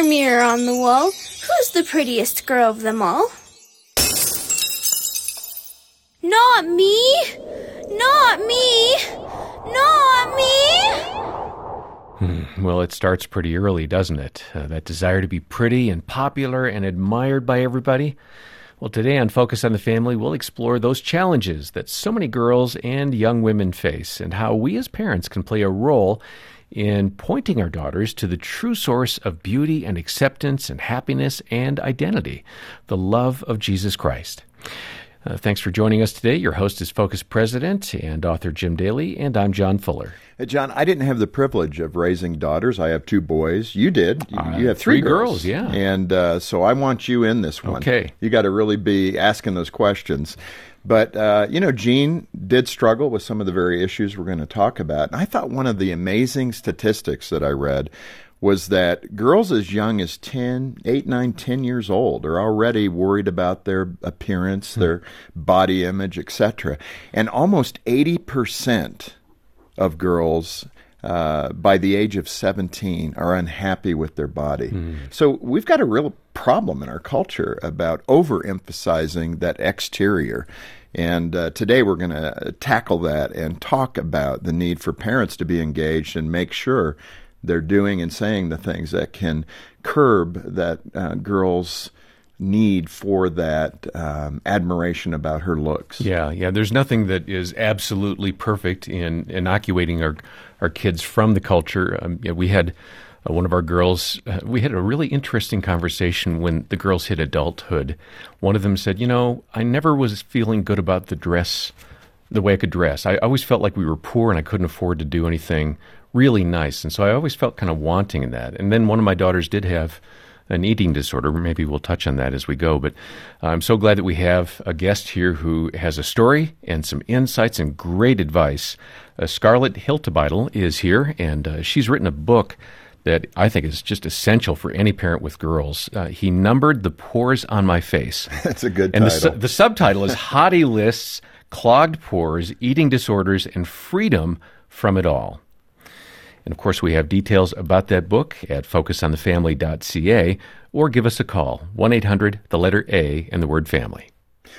Mirror, on the wall, who's the prettiest girl of them all? Not me! Not me! Not me! Hmm, well, it starts pretty early, doesn't it? Uh, that desire to be pretty and popular and admired by everybody. Well, today on Focus on the Family, we'll explore those challenges that so many girls and young women face and how we as parents can play a role in pointing our daughters to the true source of beauty and acceptance and happiness and identity, the love of Jesus Christ. Uh, thanks for joining us today. Your host is Focus President and author Jim Daly, and I'm John Fuller. Hey, John, I didn't have the privilege of raising daughters. I have two boys. You did. You, uh, you have three, three girls. girls. yeah. And uh, so I want you in this one. Okay. You got to really be asking those questions. But, uh, you know, Jean did struggle with some of the very issues we're going to talk about. And I thought one of the amazing statistics that I read was that girls as young as 10, 8, 9, 10 years old are already worried about their appearance, hmm. their body image, etc. And almost 80% of girls uh, by the age of 17 are unhappy with their body. Mm. So we've got a real problem in our culture about overemphasizing that exterior. And uh, today we're going to tackle that and talk about the need for parents to be engaged and make sure they're doing and saying the things that can curb that uh, girl's need for that um, admiration about her looks. Yeah, yeah. There's nothing that is absolutely perfect in inoculating our our kids from the culture. Um, yeah, we had uh, one of our girls. Uh, we had a really interesting conversation when the girls hit adulthood. One of them said, "You know, I never was feeling good about the dress." The way I could dress. I always felt like we were poor and I couldn't afford to do anything really nice. And so I always felt kind of wanting in that. And then one of my daughters did have an eating disorder. Maybe we'll touch on that as we go. But I'm so glad that we have a guest here who has a story and some insights and great advice. Uh, Scarlett Hiltibidal is here, and uh, she's written a book that I think is just essential for any parent with girls. Uh, he numbered the pores on my face. That's a good and title. The, the subtitle is Hottie Lists, Clogged Pores, Eating Disorders, and Freedom from It All. And of course, we have details about that book at focusonthefamily.ca or give us a call 1 800 the letter A and the word family.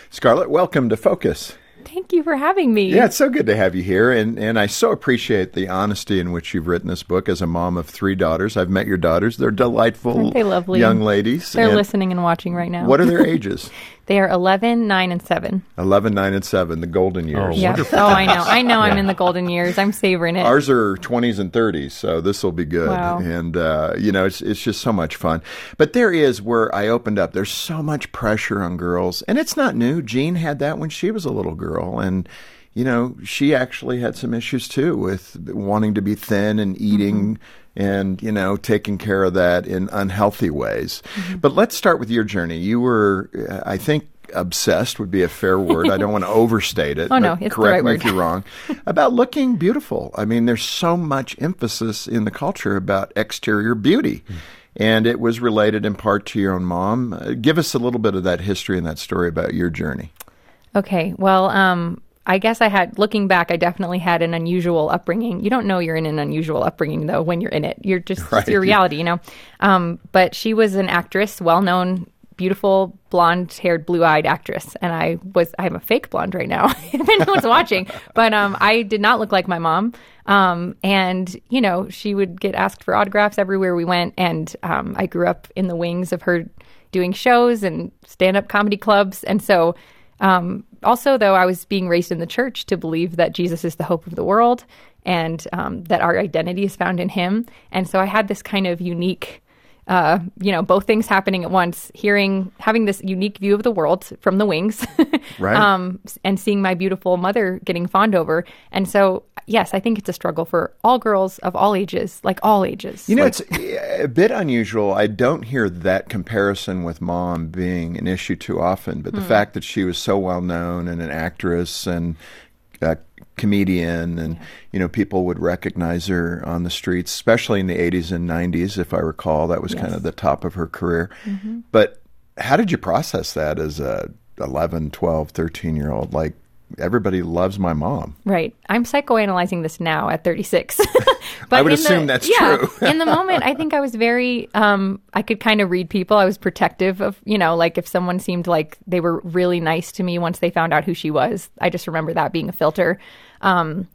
Scarlett, welcome to Focus. Thank you for having me. Yeah, it's so good to have you here. And, and I so appreciate the honesty in which you've written this book as a mom of three daughters. I've met your daughters. They're delightful Aren't they lovely? young ladies. They're and listening and watching right now. What are their ages? They are 11, 9, and 7. 11, 9, and 7, the golden years. Oh, yeah. oh I know. I know yeah. I'm in the golden years. I'm savoring it. Ours are 20s and 30s, so this will be good. Wow. And, uh, you know, it's, it's just so much fun. But there is where I opened up, there's so much pressure on girls. And it's not new. Jean had that when she was a little girl. And, you know, she actually had some issues too with wanting to be thin and eating. Mm-hmm and you know taking care of that in unhealthy ways. Mm-hmm. But let's start with your journey. You were, I think, obsessed would be a fair word. I don't want to overstate it. oh no, it's correct the right me word. if you're wrong. about looking beautiful. I mean, there's so much emphasis in the culture about exterior beauty. Mm. And it was related in part to your own mom. Uh, give us a little bit of that history and that story about your journey. Okay. Well, um, I guess I had, looking back, I definitely had an unusual upbringing. You don't know you're in an unusual upbringing, though, when you're in it. You're just, right. it's your reality, you know? Um, but she was an actress, well known, beautiful, blonde haired, blue eyed actress. And I was, I'm a fake blonde right now, if anyone's watching. But um, I did not look like my mom. Um, and, you know, she would get asked for autographs everywhere we went. And um, I grew up in the wings of her doing shows and stand up comedy clubs. And so, um, also, though, I was being raised in the church to believe that Jesus is the hope of the world and um, that our identity is found in Him. And so I had this kind of unique uh, you know, both things happening at once, hearing, having this unique view of the world from the wings, right. um, and seeing my beautiful mother getting fawned over. And so, yes, I think it's a struggle for all girls of all ages, like all ages. You know, like, it's a bit unusual. I don't hear that comparison with mom being an issue too often, but the Hmm. fact that she was so well known and an actress and a comedian and you know people would recognize her on the streets especially in the 80s and 90s if i recall. That was kind of the top of her career. Mm-hmm. but how did you process that as a 11 12 13 year old like everybody loves my mom Right. I'm psychoanalyzing this now at 36. but I would in the- assume that's yeah, true. in the moment, I think I was very, um, I could kind of read people. I was protective of, you know, like if someone seemed like they were really nice to me once they found out who she was, I just remember that being a filter. Um,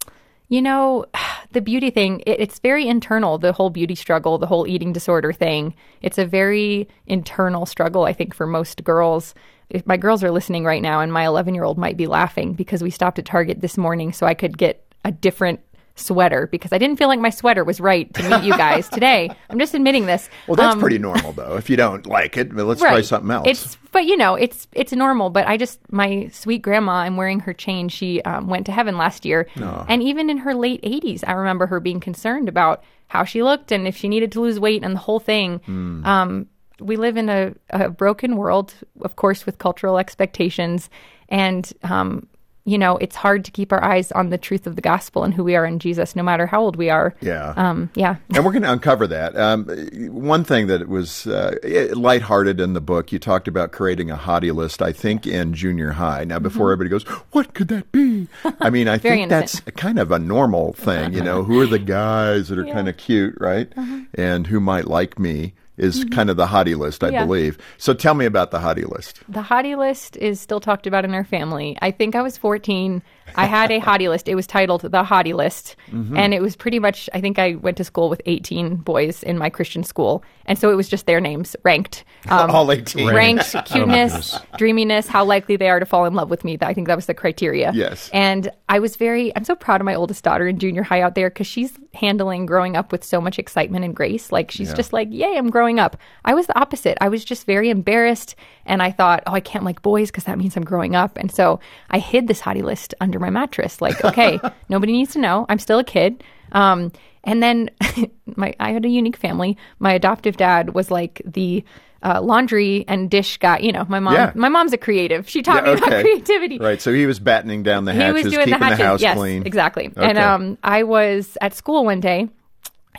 you know, the beauty thing, it, it's very internal, the whole beauty struggle, the whole eating disorder thing. It's a very internal struggle, I think, for most girls. If my girls are listening right now, and my 11 year old might be laughing because we stopped at Target this morning so I could get a different sweater because I didn't feel like my sweater was right to meet you guys today. I'm just admitting this. well that's Um, pretty normal though if you don't like it let's try something else it's but you know it's it's normal. But I just my sweet grandma. I'm wearing her chain. She um, went to heaven last year, and even in her late 80s, I remember her being concerned about how she looked and if she needed to lose weight and the whole thing. Hmm. Um, we live in a, a broken world, of course, with cultural expectations, and um, you know it's hard to keep our eyes on the truth of the gospel and who we are in Jesus, no matter how old we are. Yeah. Um, yeah. and we're going to uncover that. Um, one thing that was uh, lighthearted in the book, you talked about creating a hottie list, I think, in junior high. Now, before everybody goes, what could that be? I mean, I Mm-hmm. Think that's kind of a normal thing. You know, who are the guys that are kind of cute, right? And who might like me is kind of the hottie list, I Mm-hmm. Yeah. believe. So tell me about the hottie list. The hottie list is still talked about in our family. I think I was 14. I had a hottie list. It was titled The Hottie List. Mm-hmm. And it was pretty much, I think I went to school with 18 boys in my Christian school. And so it was just their names ranked. Um, All 18. ranked cuteness, dreaminess, how likely they are to fall in love with me. I think that was the criteria. Yes. And I was very, I'm so proud of my oldest daughter in junior high out there because she's handling growing up with so much excitement and grace. Like she's just like, yay, I'm growing up. I was the opposite. I was just very embarrassed. And I thought, oh, I can't like boys because that means I'm growing up. And so I hid this hottie list under my mattress. Like, okay, nobody needs to know. I'm still a kid. Um, and then my I had a unique family. My adoptive dad was like the uh, laundry and dish guy. You know, my mom. Yeah. My mom's a creative. She taught me about creativity. Right. So he was battening down the He hatches, was doing keeping the hatches. house yes, clean. exactly. Okay. And um, I was at school one day,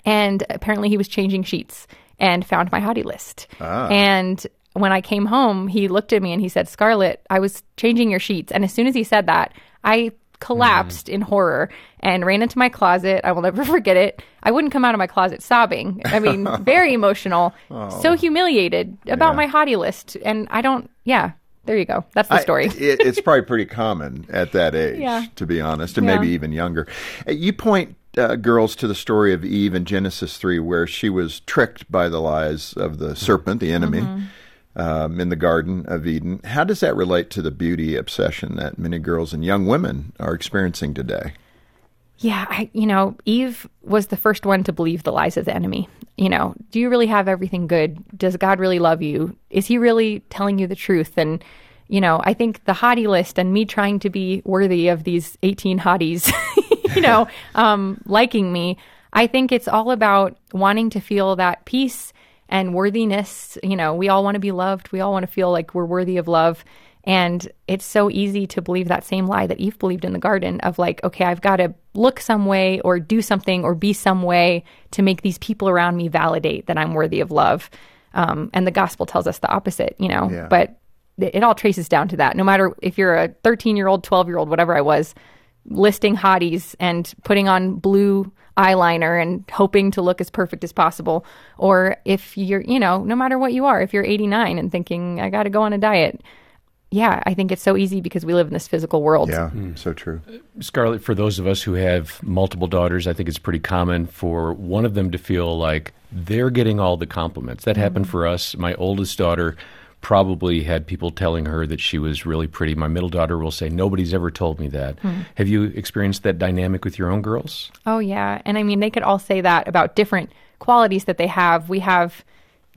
and apparently he was changing sheets and found my hottie list. Ah. And when I came home, he looked at me and he said, "Scarlett, I was changing your sheets." And as soon as he said that, I collapsed Mm. in horror and ran into my closet. I will never forget it. I wouldn't come out of my closet sobbing. I mean, very emotional, Oh. so humiliated about my hottie list. And I don't, yeah, there you go. That's the I- story. it, it's probably pretty common at that age, Yeah. to be honest, and Yeah. maybe even younger. Uh, You point uh, girls to the story of Eve in Genesis 3, where she was tricked by the lies of the serpent, the enemy. Mm-hmm. Um, in the Garden of Eden. How does that relate to the beauty obsession that many girls and young women are experiencing today? Yeah, I, you know, Eve was the first one to believe the lies of the enemy. You know, do you really have everything good? Does God really love you? Is he really telling you the truth? And, you know, I think the hottie list and me trying to be worthy of these 18 hotties, you know, um, liking me, I think it's all about wanting to feel that peace and worthiness. You know, we all want to be loved. We all want to feel like we're worthy of love. And it's so easy to believe that same lie that Eve believed in the garden of like, okay, I've got to look some way or do something or be some way to make these people around me validate that I'm worthy of love. Um, and the gospel tells us the opposite, you know, Yeah. but it, it all traces down to that. No matter if you're a 13 year old, 12 year old, whatever I was, listing hotties and putting on blue eyeliner and hoping to look as perfect as possible. Or if you're, you know, no matter what you are, if you're 89 and thinking, I got to go on a diet. Yeah, I think it's so easy because we live in this physical world. Yeah, so true. Scarlett, for those of us who have multiple daughters, I think it's pretty common for one of them to feel like they're getting all the compliments. That happened for us. My oldest daughter probably had people telling her that she was really pretty. My middle daughter will say, Nobody's ever told me that. Hmm. Have you experienced that dynamic with your own girls? Oh, yeah. And I mean, they could all say that about different qualities that they have. We have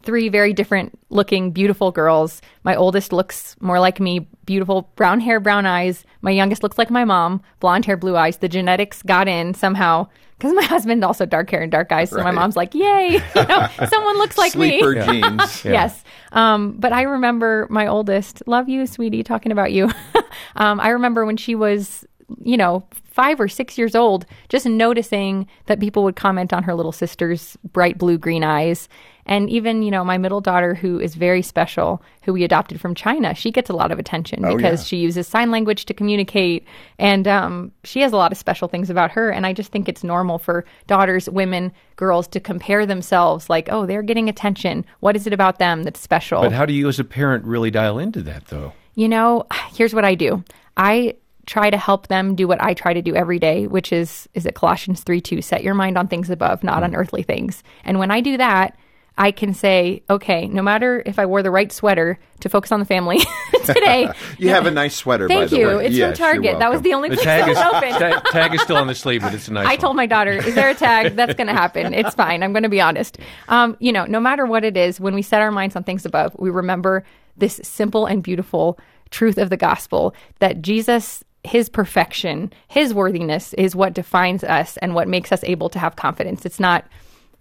three very different looking, beautiful girls. My oldest looks more like me, beautiful brown hair, brown eyes. My youngest looks like my mom, blonde hair, blue eyes. The genetics got in somehow because my husband also dark hair and dark eyes. So right. my mom's like, "Yay, you know, someone looks like Sleeper me." genes. yeah. Yes. Um, but I remember my oldest. Love you, sweetie. Talking about you. um, I remember when she was, you know, five or six years old, just noticing that people would comment on her little sister's bright blue green eyes. And even, you know, my middle daughter, who is very special, who we adopted from China, she gets a lot of attention oh, because yeah. she uses sign language to communicate. And um, she has a lot of special things about her. And I just think it's normal for daughters, women, girls to compare themselves like, oh, they're getting attention. What is it about them that's special? But how do you, as a parent, really dial into that, though? You know, here's what I do. I try to help them do what I try to do every day, which is is it Colossians 3 2, set your mind on things above, not mm. on earthly things. And when I do that, I can say, okay, no matter if I wore the right sweater to focus on the family today. you have a nice sweater, Thank you. It's yes, from Target. That was the only the place tag is, open. Tag, tag, is still on the sleeve, but it's a nice I one. told my daughter, is there a tag? That's going to happen. It's fine. I'm going to be honest. Um, you know, no matter what it is, when we set our minds on things above, we remember this simple and beautiful truth of the gospel that Jesus his perfection, his worthiness is what defines us and what makes us able to have confidence. It's not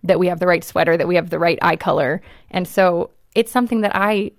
that we have the right sweater, that we have the right eye color. And so it's something that I,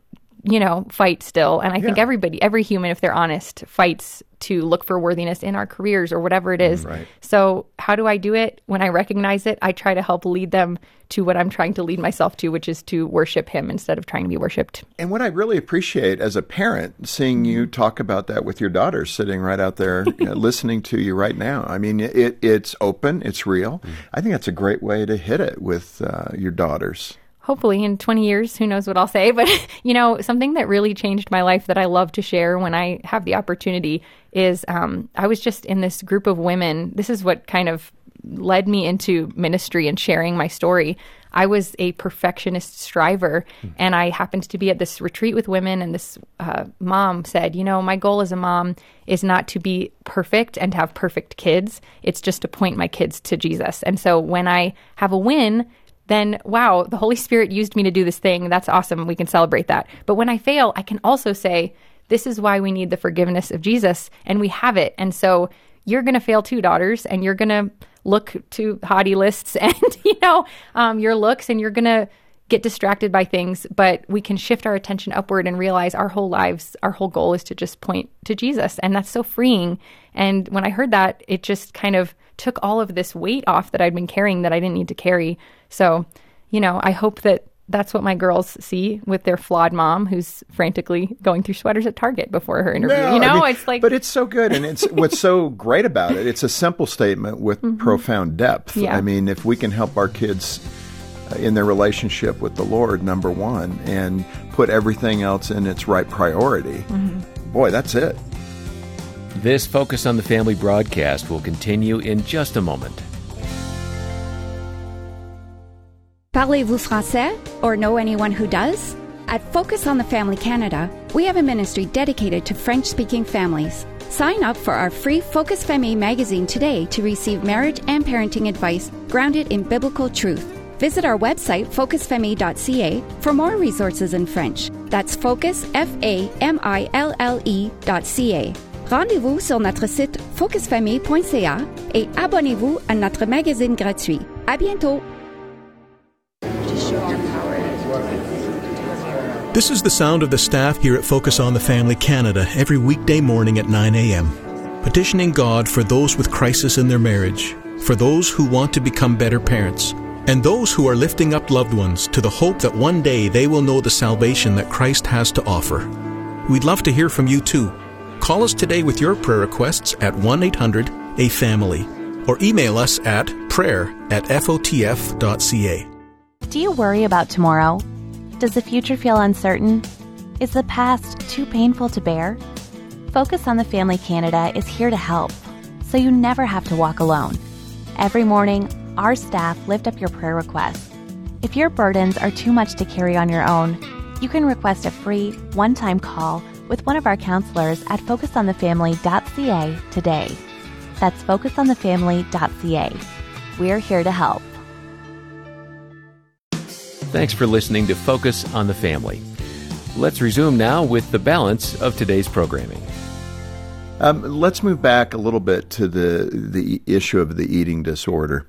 you know, fight still. And I yeah. think everybody, every human, if they're honest, fights to look for worthiness in our careers or whatever it is. Right. So, how do I do it? When I recognize it, I try to help lead them to what I'm trying to lead myself to, which is to worship Him instead of trying to be worshiped. And what I really appreciate as a parent, seeing you talk about that with your daughter sitting right out there listening to you right now. I mean, it, it's open, it's real. Mm. I think that's a great way to hit it with uh, your daughters hopefully in 20 years, who knows what I'll say. But, you know, something that really changed my life that I love to share when I have the opportunity is um, I was just in this group of women. This is what kind of led me into ministry and sharing my story. I was a perfectionist striver, mm. and I happened to be at this retreat with women. And this uh, mom said, You know, my goal as a mom is not to be perfect and have perfect kids. It's just to point my kids to Jesus. And so when I have a win, then wow, the Holy Spirit used me to do this thing. That's awesome. We can celebrate that. But when I fail, I can also say, this is why we need the forgiveness of Jesus, and we have it. And so you're going to fail too, daughters, and you're going to look to hottie lists and, you know, um, your looks, and you're going to get distracted by things, but we can shift our attention upward and realize our whole lives, our whole goal is to just point to Jesus. And that's so freeing. And when I heard that, it just kind of took all of this weight off that I'd been carrying that I didn't need to carry. So, you know, I hope that that's what my girls see with their flawed mom who's frantically going through sweaters at Target before her interview. No, you know, I mean, it's like But it's so good and it's what's so great about it. It's a simple statement with mm-hmm. profound depth. Yeah. I mean, if we can help our kids uh, in their relationship with the Lord number 1 and put everything else in its right priority. Mm-hmm. Boy, that's it. This Focus on the Family broadcast will continue in just a moment. Parlez-vous français or know anyone who does? At Focus on the Family Canada, we have a ministry dedicated to French speaking families. Sign up for our free Focus Famille magazine today to receive marriage and parenting advice grounded in biblical truth. Visit our website, focusfamille.ca, for more resources in French. That's focus, F A M I L L E.ca. Rendez-vous sur notre site focusfamille.ca et abonnez-vous à notre magazine gratuit. À bientôt! This is the sound of the staff here at Focus on the Family Canada every weekday morning at 9 a.m. Petitioning God for those with crisis in their marriage, for those who want to become better parents, and those who are lifting up loved ones to the hope that one day they will know the salvation that Christ has to offer. We'd love to hear from you too. Call us today with your prayer requests at 1 800 A Family or email us at prayer at fotf.ca. Do you worry about tomorrow? Does the future feel uncertain? Is the past too painful to bear? Focus on the Family Canada is here to help, so you never have to walk alone. Every morning, our staff lift up your prayer requests. If your burdens are too much to carry on your own, you can request a free one time call with one of our counselors at focusonthefamily.ca today. That's focusonthefamily.ca. We're here to help. Thanks for listening to Focus on the Family. Let's resume now with the balance of today's programming. Um, let's move back a little bit to the the issue of the eating disorder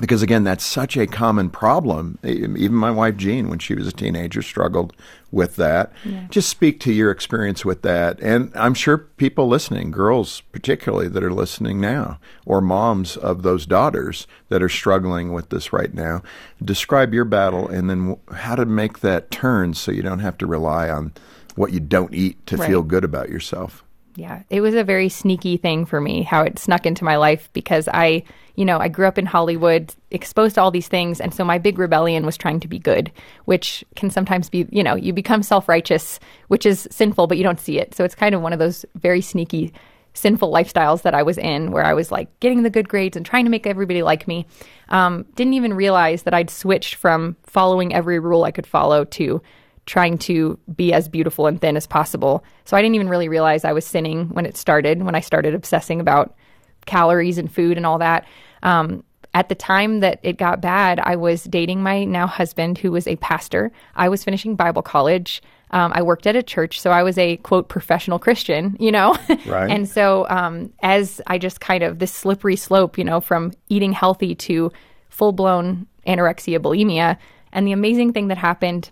because again that's such a common problem even my wife jean when she was a teenager struggled with that yeah. just speak to your experience with that and i'm sure people listening girls particularly that are listening now or moms of those daughters that are struggling with this right now describe your battle and then how to make that turn so you don't have to rely on what you don't eat to right. feel good about yourself yeah, it was a very sneaky thing for me how it snuck into my life because I, you know, I grew up in Hollywood, exposed to all these things. And so my big rebellion was trying to be good, which can sometimes be, you know, you become self righteous, which is sinful, but you don't see it. So it's kind of one of those very sneaky, sinful lifestyles that I was in where I was like getting the good grades and trying to make everybody like me. Um, didn't even realize that I'd switched from following every rule I could follow to trying to be as beautiful and thin as possible. So I didn't even really realize I was sinning when it started, when I started obsessing about calories and food and all that. Um, at the time that it got bad, I was dating my now husband, who was a pastor. I was finishing Bible college. Um, I worked at a church, so I was a quote professional Christian, you know. Right. and so, um, as I just kind of this slippery slope, you know, from eating healthy to full blown anorexia, bulimia, and the amazing thing that happened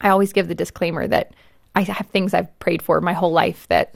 I always give the disclaimer that I have things I've prayed for my whole life that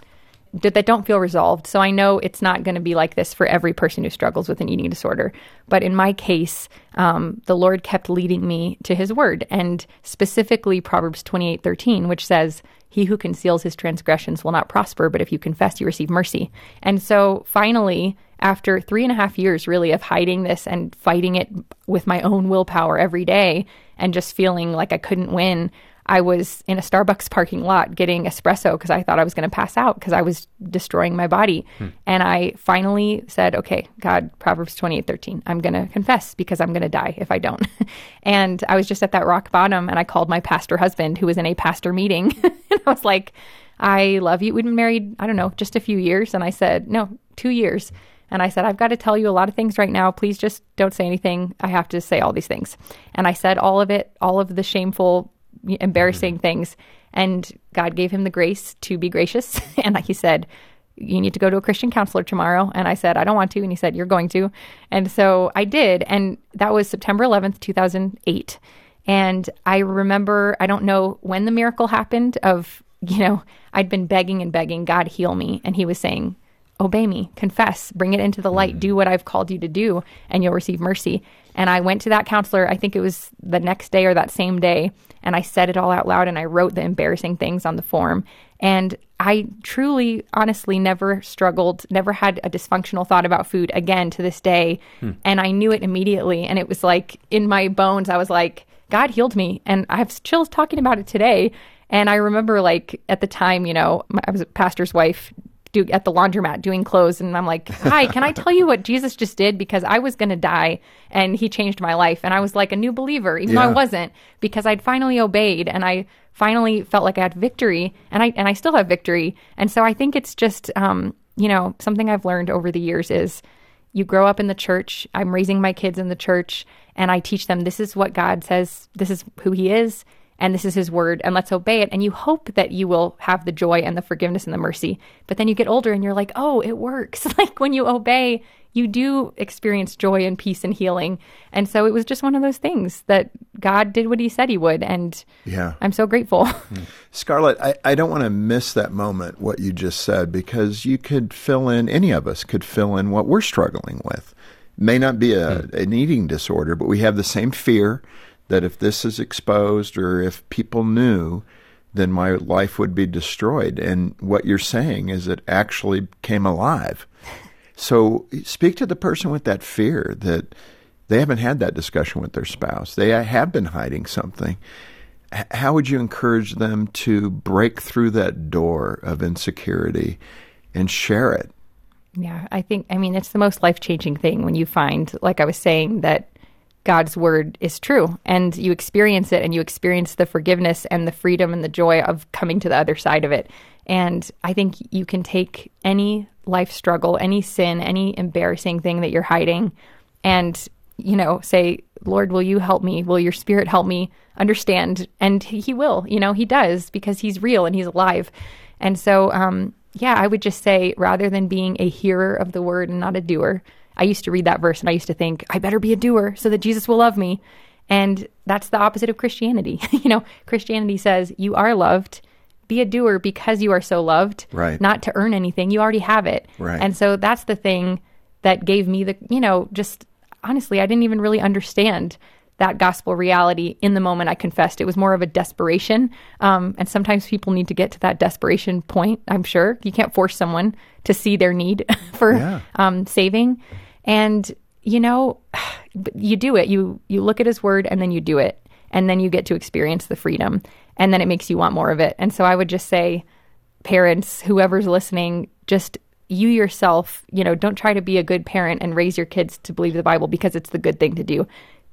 that don't feel resolved. So I know it's not going to be like this for every person who struggles with an eating disorder. But in my case, um, the Lord kept leading me to His Word, and specifically Proverbs twenty eight thirteen, which says, "He who conceals his transgressions will not prosper, but if you confess, you receive mercy." And so finally, after three and a half years, really, of hiding this and fighting it with my own willpower every day, and just feeling like I couldn't win. I was in a Starbucks parking lot getting espresso because I thought I was going to pass out because I was destroying my body. Hmm. And I finally said, okay, God, Proverbs 28 13, I'm going to confess because I'm going to die if I don't. and I was just at that rock bottom and I called my pastor husband who was in a pastor meeting. and I was like, I love you. We'd been married, I don't know, just a few years. And I said, no, two years. And I said, I've got to tell you a lot of things right now. Please just don't say anything. I have to say all these things. And I said all of it, all of the shameful embarrassing mm-hmm. things. And God gave him the grace to be gracious. and he said, You need to go to a Christian counselor tomorrow. And I said, I don't want to. And he said, You're going to. And so I did. And that was September 11th, 2008. And I remember, I don't know when the miracle happened of, you know, I'd been begging and begging, God, heal me. And he was saying, Obey me, confess, bring it into the light, mm-hmm. do what I've called you to do, and you'll receive mercy. And I went to that counselor, I think it was the next day or that same day, and I said it all out loud and I wrote the embarrassing things on the form. And I truly, honestly, never struggled, never had a dysfunctional thought about food again to this day. Hmm. And I knew it immediately. And it was like in my bones, I was like, God healed me. And I have chills talking about it today. And I remember, like, at the time, you know, I was a pastor's wife do at the laundromat doing clothes and I'm like, "Hi, can I tell you what Jesus just did because I was going to die and he changed my life." And I was like a new believer even yeah. though I wasn't because I'd finally obeyed and I finally felt like I had victory and I and I still have victory. And so I think it's just um, you know, something I've learned over the years is you grow up in the church. I'm raising my kids in the church and I teach them this is what God says, this is who he is and this is his word and let's obey it. And you hope that you will have the joy and the forgiveness and the mercy. But then you get older and you're like oh it works. Like when you obey you do experience joy and peace and healing. And so it was just one of those things that god did what he said he would and yeah. I'm so grateful. Scarlett I, I don't want to miss that moment what you just said because you could fill in any of us could fill in what we're struggling with. May not be a, mm. an eating disorder but we have the same fear that if this is exposed or if people knew, then my life would be destroyed. And what you're saying is it actually came alive. So speak to the person with that fear that they haven't had that discussion with their spouse. They have been hiding something. How would you encourage them to break through that door of insecurity and share it? Yeah, I think, I mean, it's the most life changing thing when you find, like I was saying, that God's word is true and you experience it and you experience the forgiveness and the freedom and the joy of coming to the other side of it. And I think you can take any life struggle, any sin, any embarrassing thing that you're hiding and you know, say, Lord, will you help me? Will your spirit help me understand? And he will, you know, he does because he's real and he's alive. And so, um, yeah, I would just say rather than being a hearer of the word and not a doer, I used to read that verse and I used to think, I better be a doer so that Jesus will love me. And that's the opposite of Christianity. you know, Christianity says you are loved. Be a doer because you are so loved, right. not to earn anything. You already have it. Right. And so that's the thing that gave me the, you know, just honestly, I didn't even really understand that gospel reality in the moment I confessed. It was more of a desperation. Um, and sometimes people need to get to that desperation point, I'm sure. You can't force someone to see their need for Yeah. um, saving. And, you know, you do it. You, you look at his word and then you do it. And then you get to experience the freedom. And then it makes you want more of it. And so I would just say, parents, whoever's listening, just you yourself, you know, don't try to be a good parent and raise your kids to believe the Bible because it's the good thing to do.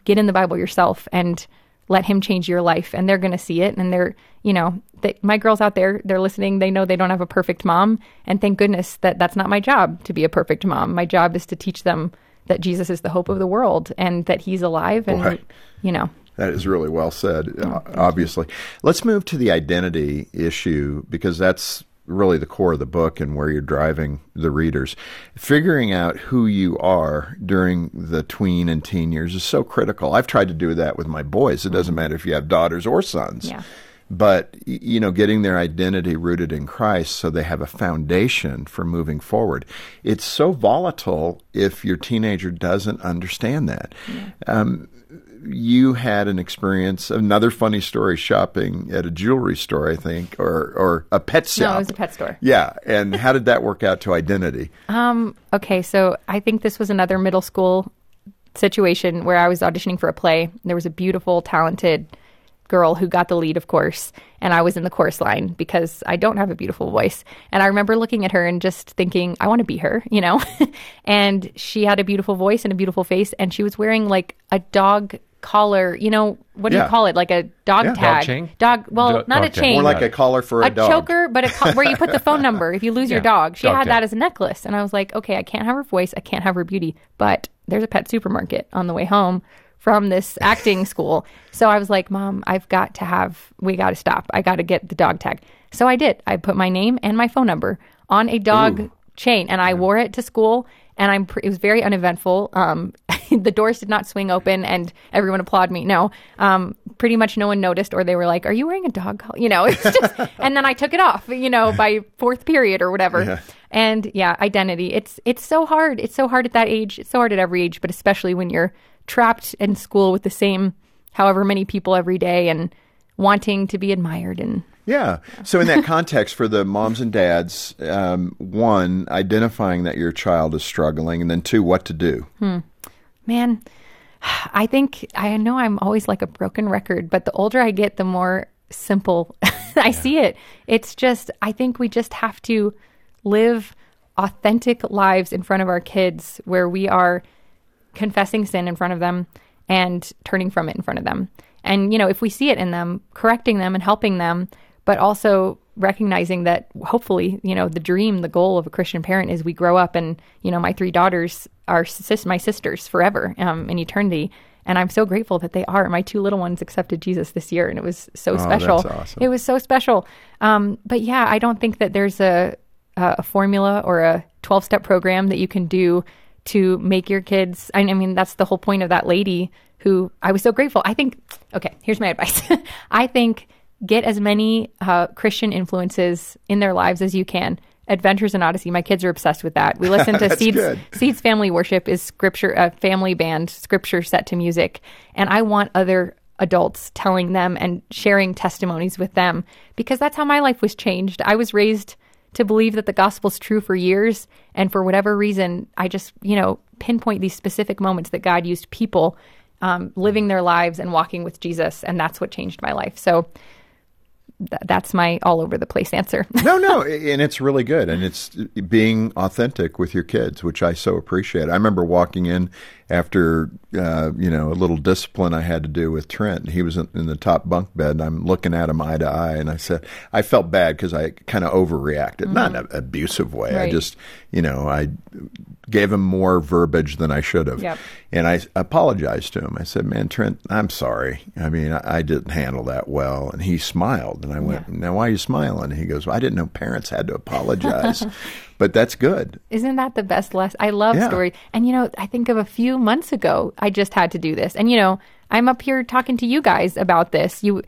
Get in the Bible yourself and let him change your life and they're going to see it and they're, you know, they, my girls out there, they're listening, they know they don't have a perfect mom and thank goodness that that's not my job to be a perfect mom. My job is to teach them that Jesus is the hope of the world and that he's alive and Boy. you know. That is really well said, o- obviously. Let's move to the identity issue because that's really the core of the book and where you're driving the readers. Figuring out who you are during the tween and teen years is so critical. I've tried to do that with my boys. It doesn't matter if you have daughters or sons. Yeah. But, you know, getting their identity rooted in Christ so they have a foundation for moving forward. It's so volatile if your teenager doesn't understand that. Um, you had an experience, another funny story shopping at a jewelry store, I think, or, or a pet shop. No, it was a pet store. Yeah. And how did that work out to identity? Um, okay, so I think this was another middle school situation where I was auditioning for a play. There was a beautiful, talented girl who got the lead, of course, and I was in the chorus line because I don't have a beautiful voice. And I remember looking at her and just thinking, I want to be her, you know? and she had a beautiful voice and a beautiful face, and she was wearing like a dog collar, you know, what do Yeah. you call it? Like a dog Yeah. tag. Dog chain? Dog, well, Do- not a dog tag. chain More like a collar for a, a dog. choker, but a co- where you put the phone number if you lose your dog. She Dog had tag. that as a necklace, and I was like, okay, I can't have her voice, I can't have her beauty, but there's a pet supermarket on the way home from this acting school. So I was like, Mom, I've got to have, we got to stop. I got to get the dog tag. So I did. I put my name and my phone number on a dog chain, and I wore it to school. And I'm. Pre- it was very uneventful. Um, the doors did not swing open, and everyone applauded me. No, um, pretty much no one noticed, or they were like, "Are you wearing a dog collar?" You know, it's just. and then I took it off. You know, by fourth period or whatever. And yeah, identity. It's it's so hard. It's so hard at that age. It's so hard at every age, but especially when you're trapped in school with the same, however many people every day, and wanting to be admired and Yeah. So, in that context, for the moms and dads, um, one, identifying that your child is struggling, and then two, what to do. man, I think I know I'm always like a broken record, but the older I get, the more simple I see it. It's just, I think we just have to live authentic lives in front of our kids where we are confessing sin in front of them and turning from it in front of them. And, you know, if we see it in them, correcting them and helping them, but also recognizing that hopefully, you know, the dream, the goal of a Christian parent is we grow up and, you know, my three daughters are sis- my sisters forever um, in eternity. And I'm so grateful that they are. My two little ones accepted Jesus this year, and it was so special. Oh, that's awesome. It was so special. Um, but yeah, I don't think that there's a, a formula or a 12 step program that you can do to make your kids. I mean, that's the whole point of that lady who I was so grateful. I think, okay, here's my advice. I think get as many uh, Christian influences in their lives as you can. Adventures in Odyssey. My kids are obsessed with that. We listen to Seeds. good. Seeds Family Worship is scripture, a family band, scripture set to music, and I want other adults telling them and sharing testimonies with them because that's how my life was changed. I was raised to believe that the gospel's true for years, and for whatever reason, I just you know pinpoint these specific moments that God used people um, living their lives and walking with Jesus, and that's what changed my life. So. Th- That's my all over the place answer. no, no, and it's really good, and it's being authentic with your kids, which I so appreciate. I remember walking in after uh, you know a little discipline I had to do with Trent. He was in, in the top bunk bed. And I'm looking at him eye to eye, and I said I felt bad because I kind of overreacted, mm-hmm. not in an abusive way. Right. I just you know I gave him more verbiage than I should have, yep. and I apologized to him. I said, "Man, Trent, I'm sorry. I mean, I, I didn't handle that well." And he smiled, and I went, yeah. "Now, why are you smiling?" And he goes, well, "I didn't know parents had to apologize." but that's good. Isn't that the best lesson? I love yeah. stories. And you know, I think of a few months ago, I just had to do this. And you know, I'm up here talking to you guys about this. You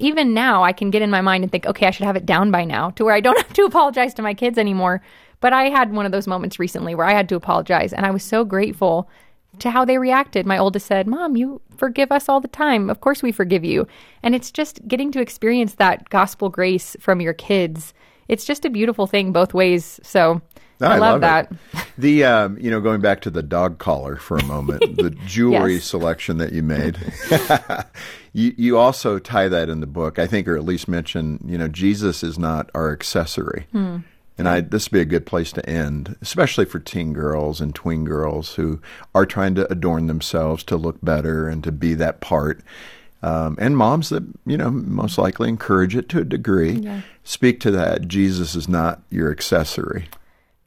even now I can get in my mind and think, okay, I should have it down by now to where I don't have to apologize to my kids anymore. But I had one of those moments recently where I had to apologize and I was so grateful to how they reacted. My oldest said, "Mom, you forgive us all the time. Of course we forgive you." And it's just getting to experience that gospel grace from your kids it's just a beautiful thing both ways. So I, I, love, love that. The um, you know going back to the dog collar for a moment, the jewelry yes. selection that you made. you you also tie that in the book, I think, or at least mention you know Jesus is not our accessory. Hmm. And I, this would be a good place to end, especially for teen girls and tween girls who are trying to adorn themselves to look better and to be that part um, and moms that you know most likely encourage it to a degree. Yeah. Speak to that. Jesus is not your accessory.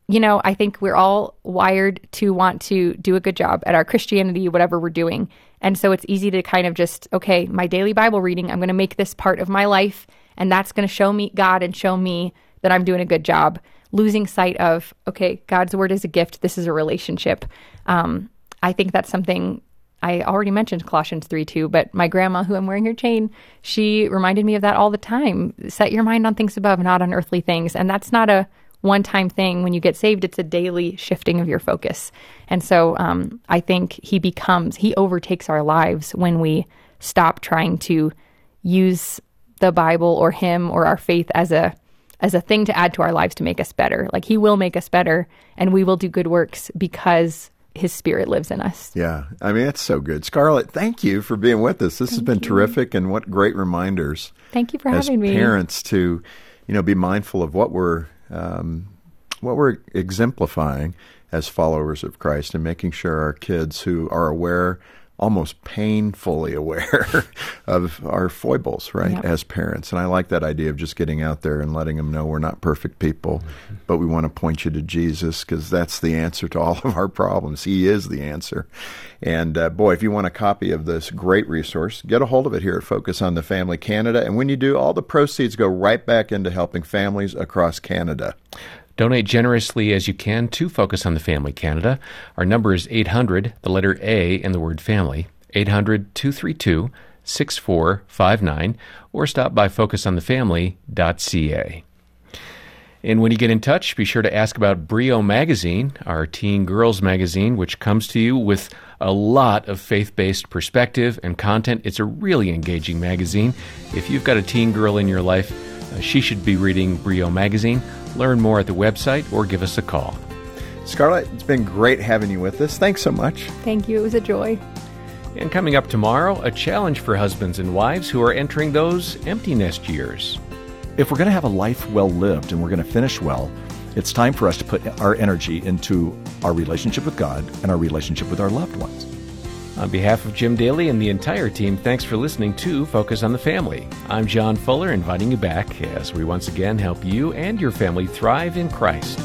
You know, I think we're all wired to want to do a good job at our Christianity, whatever we're doing. And so it's easy to kind of just, okay, my daily Bible reading, I'm going to make this part of my life, and that's going to show me God and show me that I'm doing a good job. Losing sight of, okay, God's word is a gift, this is a relationship. Um, I think that's something I already mentioned Colossians 3 2, but my grandma, who I'm wearing her chain, she reminded me of that all the time. Set your mind on things above, not on earthly things. And that's not a one time thing. When you get saved, it's a daily shifting of your focus. And so um, I think he becomes, he overtakes our lives when we stop trying to use the Bible or him or our faith as a as a thing to add to our lives to make us better. Like he will make us better and we will do good works because his spirit lives in us. Yeah. I mean, it's so good. Scarlett, thank you for being with us. This thank has been you. terrific and what great reminders. Thank you for having me. parents to, you know, be mindful of what we're um, what we're exemplifying as followers of Christ and making sure our kids who are aware almost painfully aware of our foibles, right, yep. as parents. And I like that idea of just getting out there and letting them know we're not perfect people, mm-hmm. but we want to point you to Jesus because that's the answer to all of our problems. He is the answer. And uh, boy, if you want a copy of this great resource, get a hold of it here at Focus on the Family Canada. And when you do, all the proceeds go right back into helping families across Canada. Donate generously as you can to Focus on the Family Canada. Our number is 800, the letter A in the word family, 800 232 6459, or stop by focusonthefamily.ca. And when you get in touch, be sure to ask about Brio Magazine, our teen girls magazine, which comes to you with a lot of faith based perspective and content. It's a really engaging magazine. If you've got a teen girl in your life, uh, she should be reading Brio Magazine. Learn more at the website or give us a call. Scarlett, it's been great having you with us. Thanks so much. Thank you. It was a joy. And coming up tomorrow, a challenge for husbands and wives who are entering those empty nest years. If we're going to have a life well lived and we're going to finish well, it's time for us to put our energy into our relationship with God and our relationship with our loved ones. On behalf of Jim Daly and the entire team, thanks for listening to Focus on the Family. I'm John Fuller, inviting you back as we once again help you and your family thrive in Christ.